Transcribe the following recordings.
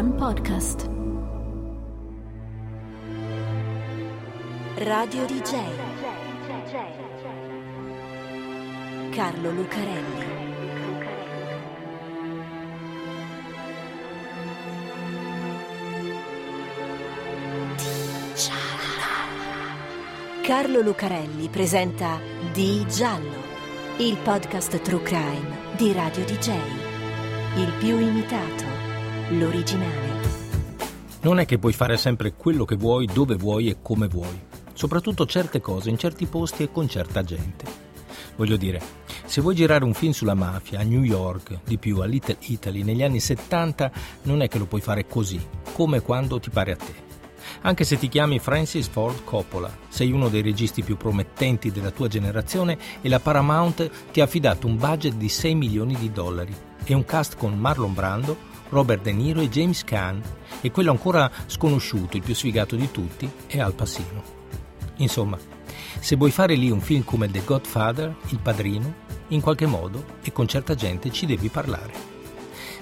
One Podcast. Radio DJ. Carlo Lucarelli. Carlo Lucarelli presenta Di Giallo, il podcast True Crime di Radio DJ. Il più imitato, l'originale. Non è che puoi fare sempre quello che vuoi, dove vuoi e come vuoi. Soprattutto certe cose in certi posti e con certa gente. Voglio dire, se vuoi girare un film sulla mafia a New York, di più a Little Italy negli anni 70, non è che lo puoi fare così, come quando ti pare a te. Anche se ti chiami Francis Ford Coppola, sei uno dei registi più promettenti della tua generazione e la Paramount ti ha affidato un budget di 6 milioni di dollari e un cast con Marlon Brando, Robert De Niro e James Caan e quello ancora sconosciuto, il più sfigato di tutti, è Al Pacino. Insomma, se vuoi fare lì un film come The Godfather, Il Padrino, in qualche modo e con certa gente ci devi parlare.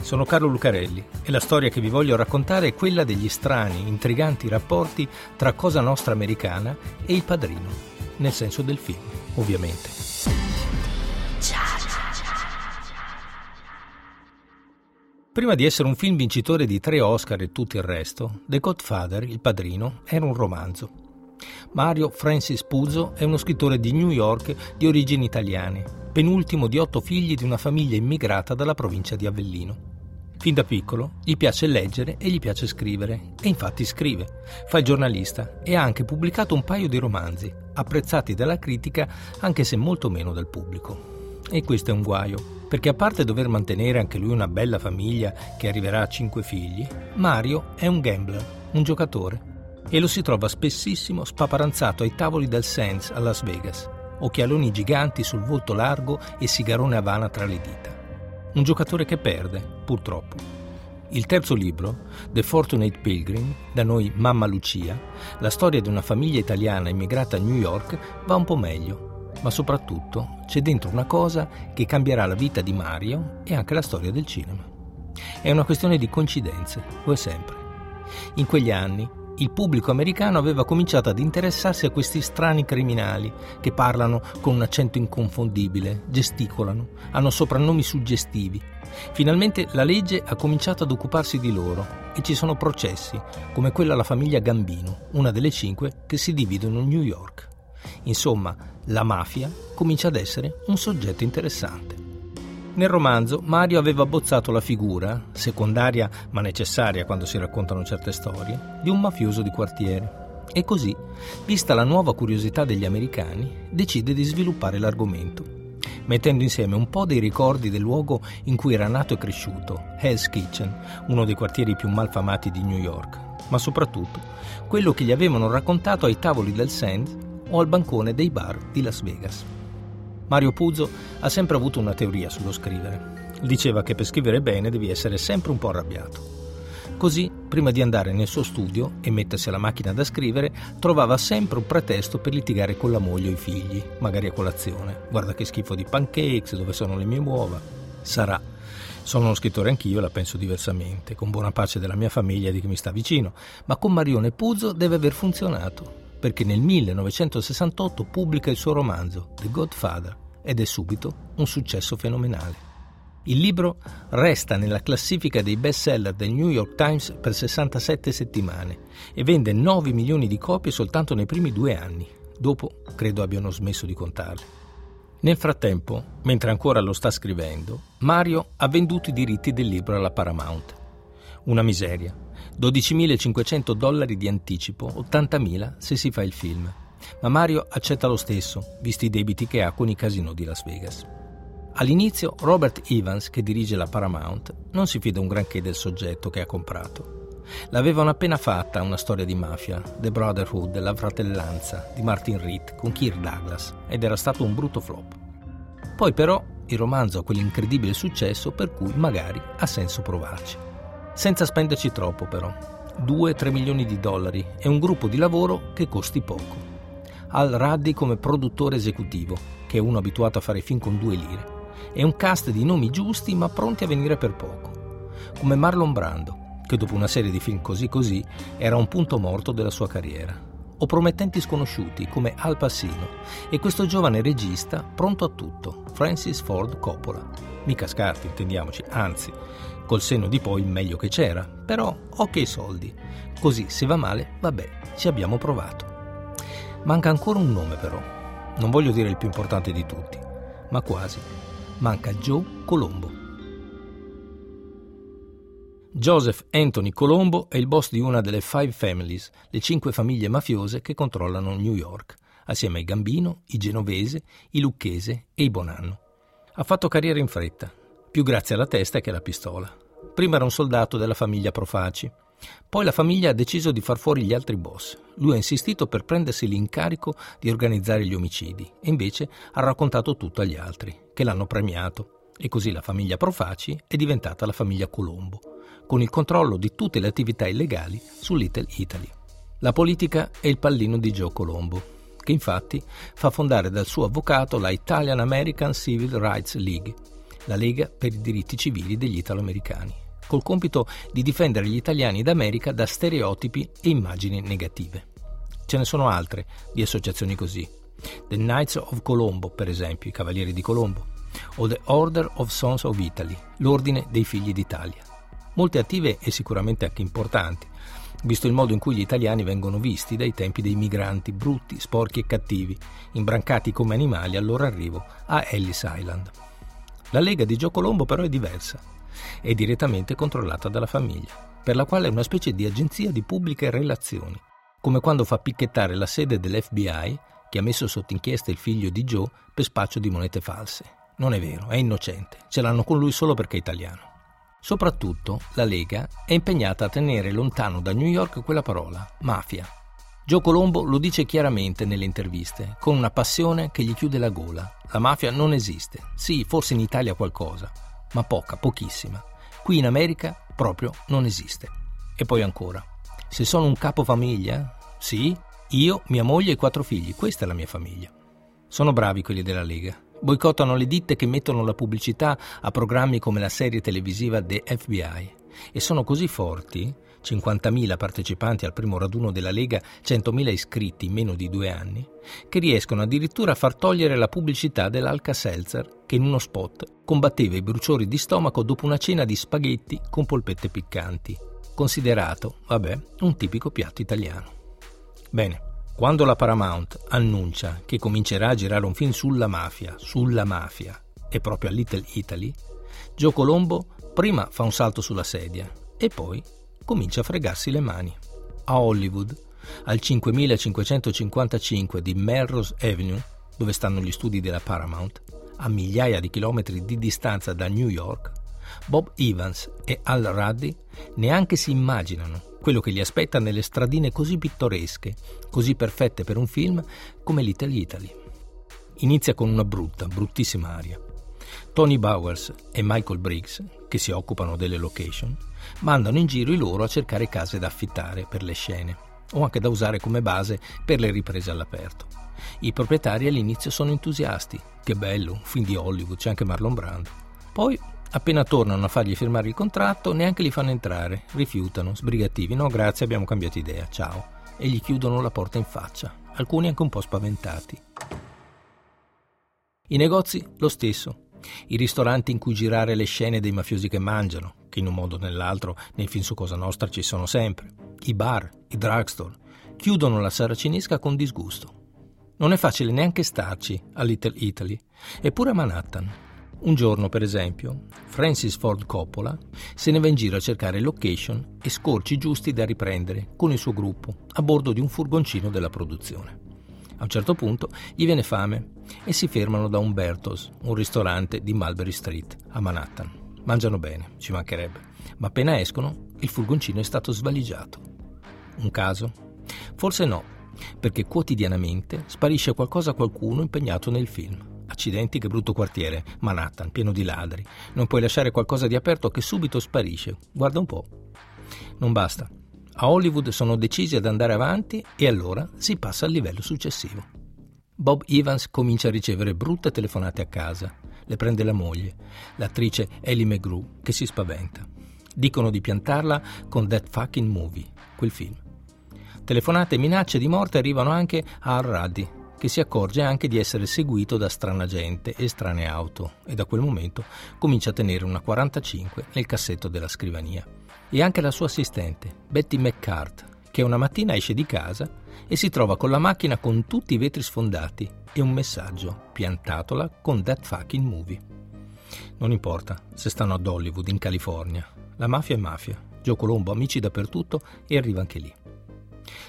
Sono Carlo Lucarelli e la storia che vi voglio raccontare è quella degli strani, intriganti rapporti tra Cosa Nostra Americana e Il Padrino, nel senso del film, ovviamente. Prima di essere un film vincitore di tre Oscar e tutto il resto, The Godfather, Il Padrino, era un romanzo. Mario Francis Puzo è uno scrittore di New York di origini italiane, penultimo di otto figli di una famiglia immigrata dalla provincia di Avellino. Fin da piccolo gli piace leggere e gli piace scrivere, e infatti scrive. Fa il giornalista e ha anche pubblicato un paio di romanzi, apprezzati dalla critica anche se molto meno dal pubblico. E questo è un guaio, perché a parte dover mantenere anche lui una bella famiglia che arriverà a cinque figli, Mario è un gambler, un giocatore, e lo si trova spessissimo spaparanzato ai tavoli del Sands a Las Vegas, occhialoni giganti sul volto largo e sigarone Havana tra le dita. Un giocatore che perde, purtroppo. Il terzo libro, The Fortunate Pilgrim, da noi Mamma Lucia, la storia di una famiglia italiana immigrata a New York, va un po' meglio, ma soprattutto c'è dentro una cosa che cambierà la vita di Mario e anche la storia del cinema. È una questione di coincidenze, lo è sempre. In quegli anni il pubblico americano aveva cominciato ad interessarsi a questi strani criminali che parlano con un accento inconfondibile, gesticolano, hanno soprannomi suggestivi. Finalmente la legge ha cominciato ad occuparsi di loro e ci sono processi, come quello alla famiglia Gambino, una delle cinque che si dividono a New York. Insomma, la mafia comincia ad essere un soggetto interessante. Nel romanzo Mario aveva abbozzato la figura, secondaria ma necessaria quando si raccontano certe storie, di un mafioso di quartiere. E così, vista la nuova curiosità degli americani, decide di sviluppare l'argomento, mettendo insieme un po' dei ricordi del luogo in cui era nato e cresciuto, Hell's Kitchen, uno dei quartieri più malfamati di New York, ma soprattutto quello che gli avevano raccontato ai tavoli del Sands o al bancone dei bar di Las Vegas. Mario Puzo ha sempre avuto una teoria sullo scrivere. Diceva che per scrivere bene devi essere sempre un po' arrabbiato. Così, prima di andare nel suo studio e mettersi alla macchina da scrivere, trovava sempre un pretesto per litigare con la moglie o i figli, magari a colazione. Guarda che schifo di pancakes, dove sono le mie uova? Sarà. Sono uno scrittore anch'io, la penso diversamente, con buona pace della mia famiglia e di chi mi sta vicino, ma con Marione Puzo deve aver funzionato perché nel 1968 pubblica il suo romanzo The Godfather ed è subito un successo fenomenale. Il libro resta nella classifica dei bestseller del New York Times per 67 settimane e vende 9 milioni di copie soltanto nei primi due anni. Dopo credo abbiano smesso di contarle. Nel frattempo, mentre ancora lo sta scrivendo, Mario ha venduto i diritti del libro alla Paramount. Una miseria, 12.500 dollari di anticipo, 80.000 se si fa il film. Ma Mario accetta lo stesso, visti i debiti che ha con i casino di Las Vegas. All'inizio Robert Evans, che dirige la Paramount, non si fida un granché del soggetto che ha comprato. L'avevano appena fatta una storia di mafia, The Brotherhood, La fratellanza, di Martin Reed con Kirk Douglas, ed era stato un brutto flop. Poi però il romanzo ha quell'incredibile successo per cui magari ha senso provarci senza spenderci troppo però. 2-3 milioni di dollari e un gruppo di lavoro che costi poco. Al Raddi come produttore esecutivo, che è uno abituato a fare film con due lire, e un cast di nomi giusti ma pronti a venire per poco, come Marlon Brando, che dopo una serie di film così così era un punto morto della sua carriera. O promettenti sconosciuti come Al Pacino e questo giovane regista pronto a tutto, Francis Ford Coppola. Mica scarti, intendiamoci, anzi, col senno di poi meglio che c'era, però ok i soldi. Così se va male, vabbè, ci abbiamo provato. Manca ancora un nome però. Non voglio dire il più importante di tutti, ma quasi. Manca Joe Colombo. Joseph Anthony Colombo è il boss di una delle Five Families, le cinque famiglie mafiose che controllano New York, assieme ai Gambino, i Genovese, i Lucchese e i Bonanno. Ha fatto carriera in fretta, più grazie alla testa che alla pistola. Prima era un soldato della famiglia Profaci, poi la famiglia ha deciso di far fuori gli altri boss. Lui ha insistito per prendersi l'incarico di organizzare gli omicidi e invece ha raccontato tutto agli altri, che l'hanno premiato. E così la famiglia Profaci è diventata la famiglia Colombo, con il controllo di tutte le attività illegali su Little Italy. La politica è il pallino di Joe Colombo, che infatti fa fondare dal suo avvocato la Italian American Civil Rights League, la Lega per i diritti civili degli italo-americani col compito di difendere gli italiani d'America da stereotipi e immagini negative. Ce ne sono altre di associazioni così. The Knights of Colombo, per esempio, i Cavalieri di Colombo, o The Order of Sons of Italy, l'Ordine dei Figli d'Italia. Molte attive e sicuramente anche importanti, visto il modo in cui gli italiani vengono visti dai tempi dei migranti brutti, sporchi e cattivi, imbrancati come animali al loro arrivo a Ellis Island. La Lega di Gio Colombo però è diversa è direttamente controllata dalla famiglia, per la quale è una specie di agenzia di pubbliche relazioni, come quando fa picchettare la sede dell'FBI che ha messo sotto inchiesta il figlio di Joe per spaccio di monete false. Non è vero, è innocente, ce l'hanno con lui solo perché è italiano. Soprattutto la Lega è impegnata a tenere lontano da New York quella parola, mafia. Joe Colombo lo dice chiaramente nelle interviste, con una passione che gli chiude la gola. La mafia non esiste. Sì, forse in Italia qualcosa, ma poca, pochissima. Qui in America proprio non esiste. E poi ancora, se sono un capofamiglia, sì, io, mia moglie e quattro figli, questa è la mia famiglia. Sono bravi quelli della Lega. Boicottano le ditte che mettono la pubblicità a programmi come la serie televisiva The FBI e sono così forti 50.000 partecipanti al primo raduno della Lega, 100.000 iscritti in meno di due anni, che riescono addirittura a far togliere la pubblicità dell'Alka-Seltzer che in uno spot combatteva i bruciori di stomaco dopo una cena di spaghetti con polpette piccanti, considerato, vabbè, un tipico piatto italiano. Bene, quando la Paramount annuncia che comincerà a girare un film sulla mafia, sulla mafia, e proprio a Little Italy, Gio Colombo prima fa un salto sulla sedia e poi comincia a fregarsi le mani. A Hollywood, al 5555 di Melrose Avenue, dove stanno gli studi della Paramount, a migliaia di chilometri di distanza da New York, Bob Evans e Al Ruddy neanche si immaginano quello che li aspetta nelle stradine così pittoresche, così perfette per un film come Little Italy. Inizia con una brutta, bruttissima aria. Tony Bowers e Michael Briggs, che si occupano delle location, mandano in giro i loro a cercare case da affittare per le scene o anche da usare come base per le riprese all'aperto. I proprietari all'inizio sono entusiasti, che bello, un film di Hollywood, c'è anche Marlon Brando. Poi, appena tornano a fargli firmare il contratto, neanche li fanno entrare, rifiutano, sbrigativi, no grazie abbiamo cambiato idea, ciao, e gli chiudono la porta in faccia, alcuni anche un po' spaventati. I negozi lo stesso, i ristoranti in cui girare le scene dei mafiosi che mangiano, che in un modo o nell'altro nei film su Cosa Nostra ci sono sempre, i bar, i drugstore, chiudono la saracinesca con disgusto. Non è facile neanche starci a Little Italy, eppure a Manhattan. Un giorno, per esempio, Francis Ford Coppola se ne va in giro a cercare location e scorci giusti da riprendere con il suo gruppo a bordo di un furgoncino della produzione. A un certo punto gli viene fame e si fermano da Umberto's, un ristorante di Mulberry Street, a Manhattan. Mangiano bene, ci mancherebbe, ma appena escono il furgoncino è stato svaligiato. Un caso? Forse no, perché quotidianamente sparisce qualcosa a qualcuno impegnato nel film. Accidenti, che brutto quartiere, Manhattan, pieno di ladri. Non puoi lasciare qualcosa di aperto che subito sparisce. Guarda un po'. Non basta. A Hollywood sono decisi ad andare avanti e allora si passa al livello successivo. Bob Evans comincia a ricevere brutte telefonate a casa. Le prende la moglie, l'attrice Ellie McGrew, che si spaventa. Dicono di piantarla con That Fucking Movie, quel film. Telefonate e minacce di morte arrivano anche a Al-Radi, che si accorge anche di essere seguito da strana gente e strane auto e da quel momento comincia a tenere una 45 nel cassetto della scrivania. E anche la sua assistente, Betty McCart, che una mattina esce di casa e si trova con la macchina con tutti i vetri sfondati e un messaggio piantatola con That Fucking Movie. Non importa se stanno ad Hollywood, in California, la mafia è mafia, Gio Colombo amici dappertutto e arriva anche lì.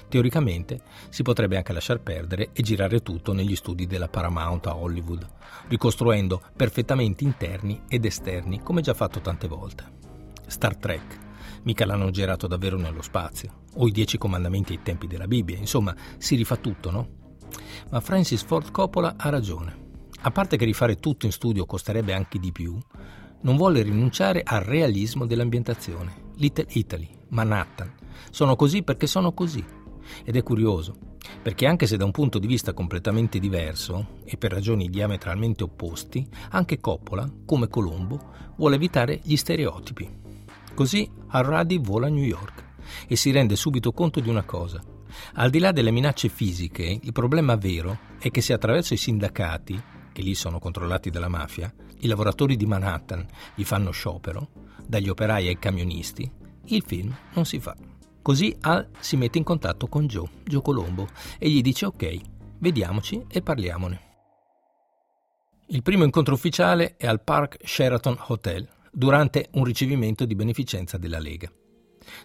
Teoricamente si potrebbe anche lasciar perdere e girare tutto negli studi della Paramount a Hollywood, ricostruendo perfettamente interni ed esterni come già fatto tante volte. Star Trek, mica l'hanno girato davvero nello spazio, o i Dieci Comandamenti ai tempi della Bibbia, insomma si rifà tutto, no? Ma Francis Ford Coppola ha ragione. A parte che rifare tutto in studio costerebbe anche di più, non vuole rinunciare al realismo dell'ambientazione. Little Italy, Manhattan, sono così perché sono così. Ed è curioso, perché anche se da un punto di vista completamente diverso e per ragioni diametralmente opposti, anche Coppola, come Colombo, vuole evitare gli stereotipi. Così Harradi vola a New York e si rende subito conto di una cosa. Al di là delle minacce fisiche, il problema vero è che se attraverso i sindacati, che lì sono controllati dalla mafia, i lavoratori di Manhattan gli fanno sciopero, dagli operai ai camionisti, il film non si fa. Così Al si mette in contatto con Joe, Joe Colombo, e gli dice ok, vediamoci e parliamone. Il primo incontro ufficiale è al Park Sheraton Hotel, durante un ricevimento di beneficenza della Lega.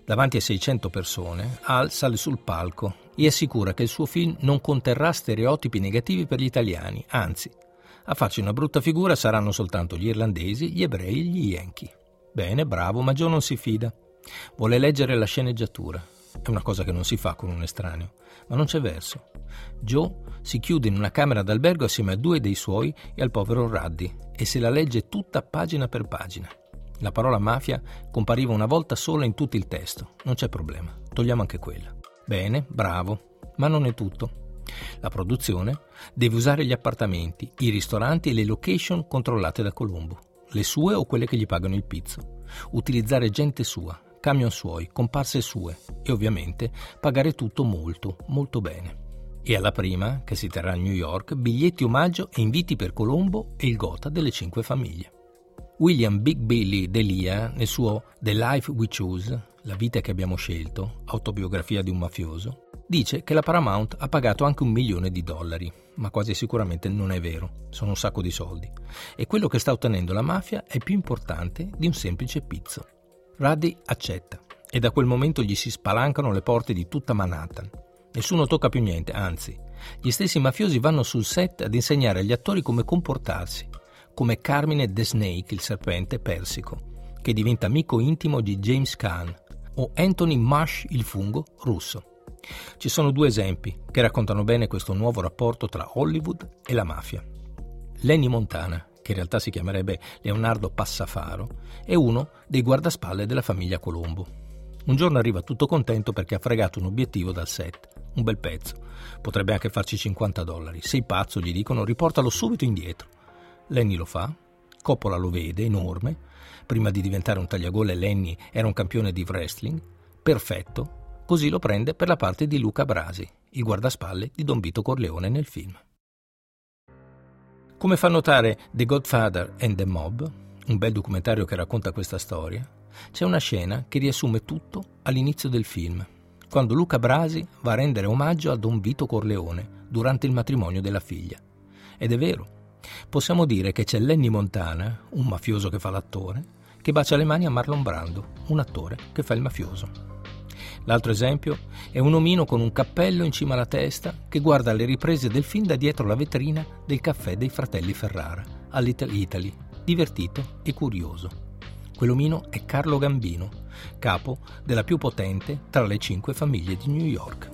Davanti a 600 persone, Al sale sul palco e assicura che il suo film non conterrà stereotipi negativi per gli italiani, anzi, a farci una brutta figura saranno soltanto gli irlandesi, gli ebrei e gli yankee. Bene, bravo, ma Joe non si fida. Vuole leggere la sceneggiatura. È una cosa che non si fa con un estraneo, ma non c'è verso. Joe si chiude in una camera d'albergo assieme a due dei suoi e al povero Ruddy e se la legge tutta pagina per pagina. La parola mafia compariva una volta sola in tutto il testo. Non c'è problema, togliamo anche quella. Bene, bravo, ma non è tutto. La produzione deve usare gli appartamenti, i ristoranti e le location controllate da Colombo, le sue o quelle che gli pagano il pizzo. Utilizzare gente sua, camion suoi, comparse sue e ovviamente pagare tutto molto, molto bene. E alla prima, che si terrà a New York, biglietti omaggio e inviti per Colombo e il gota delle cinque famiglie. William Big Billy Delia, nel suo The Life We Choose, La vita che abbiamo scelto, autobiografia di un mafioso, dice che la Paramount ha pagato anche un milione di dollari, ma quasi sicuramente non è vero, sono un sacco di soldi. E quello che sta ottenendo la mafia è più importante di un semplice pizzo. Ruddy accetta e da quel momento gli si spalancano le porte di tutta Manhattan. Nessuno tocca più niente, anzi, gli stessi mafiosi vanno sul set ad insegnare agli attori come comportarsi, come Carmine The Snake, il serpente persico, che diventa amico intimo di James Caan, o Anthony Mush, il fungo russo. Ci sono due esempi che raccontano bene questo nuovo rapporto tra Hollywood e la mafia. Lenny Montana, che in realtà si chiamerebbe Leonardo Passafaro, è uno dei guardaspalle della famiglia Colombo. Un giorno arriva tutto contento perché ha fregato un obiettivo dal set, un bel pezzo. Potrebbe anche farci 50 dollari. Sei pazzo, gli dicono, riportalo subito indietro. Lenny lo fa, Coppola lo vede, enorme. Prima di diventare un tagliagole Lenny era un campione di wrestling. Perfetto, così lo prende per la parte di Luca Brasi, il guardaspalle di Don Vito Corleone nel film. Come fa notare The Godfather and the Mob, un bel documentario che racconta questa storia, c'è una scena che riassume tutto all'inizio del film, quando Luca Brasi va a rendere omaggio a Don Vito Corleone durante il matrimonio della figlia. Ed è vero, possiamo dire che c'è Lenny Montana, un mafioso che fa l'attore, che bacia le mani a Marlon Brando, un attore che fa il mafioso. L'altro esempio è un omino con un cappello in cima alla testa che guarda le riprese del film da dietro la vetrina del caffè dei fratelli Ferrara, a Little Italy, divertito e curioso. Quell'omino è Carlo Gambino, capo della più potente tra le cinque famiglie di New York.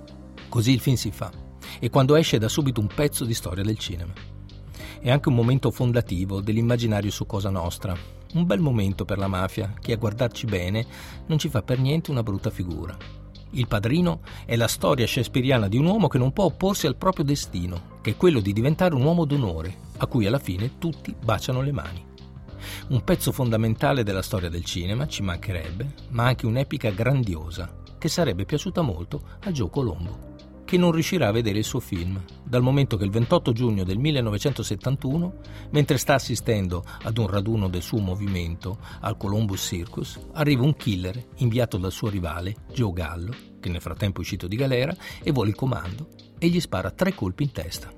Così il film si fa, e quando esce da subito un pezzo di storia del cinema. È anche un momento fondativo dell'immaginario su Cosa Nostra, un bel momento per la mafia che a guardarci bene non ci fa per niente una brutta figura. Il padrino è la storia shakespeariana di un uomo che non può opporsi al proprio destino, che è quello di diventare un uomo d'onore, a cui alla fine tutti baciano le mani. Un pezzo fondamentale della storia del cinema, ci mancherebbe, ma anche un'epica grandiosa, che sarebbe piaciuta molto a Joe Colombo che non riuscirà a vedere il suo film, dal momento che il 28 giugno del 1971, mentre sta assistendo ad un raduno del suo movimento al Columbus Circus, arriva un killer inviato dal suo rivale, Joe Gallo, che nel frattempo è uscito di galera, e vuole il comando e gli spara tre colpi in testa.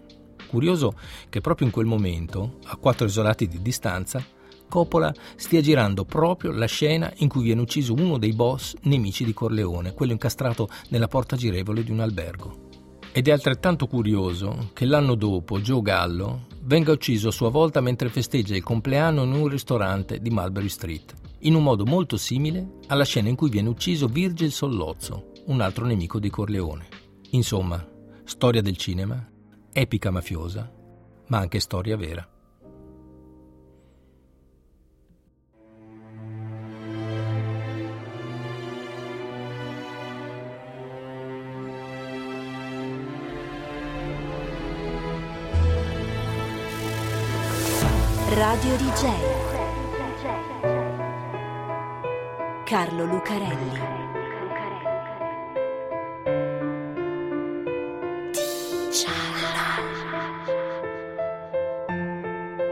Curioso che proprio in quel momento, a quattro isolati di distanza, Coppola stia girando proprio la scena in cui viene ucciso uno dei boss nemici di Corleone, quello incastrato nella porta girevole di un albergo. Ed è altrettanto curioso che l'anno dopo Joe Gallo venga ucciso a sua volta mentre festeggia il compleanno in un ristorante di Mulberry Street, in un modo molto simile alla scena in cui viene ucciso Virgil Sollozzo, un altro nemico di Corleone. Insomma, storia del cinema, epica mafiosa, ma anche storia vera. Radio DJ Carlo Lucarelli.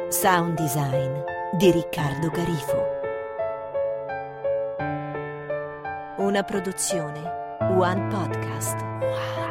Sound design di Riccardo Garifo. Una produzione One Podcast. Wow.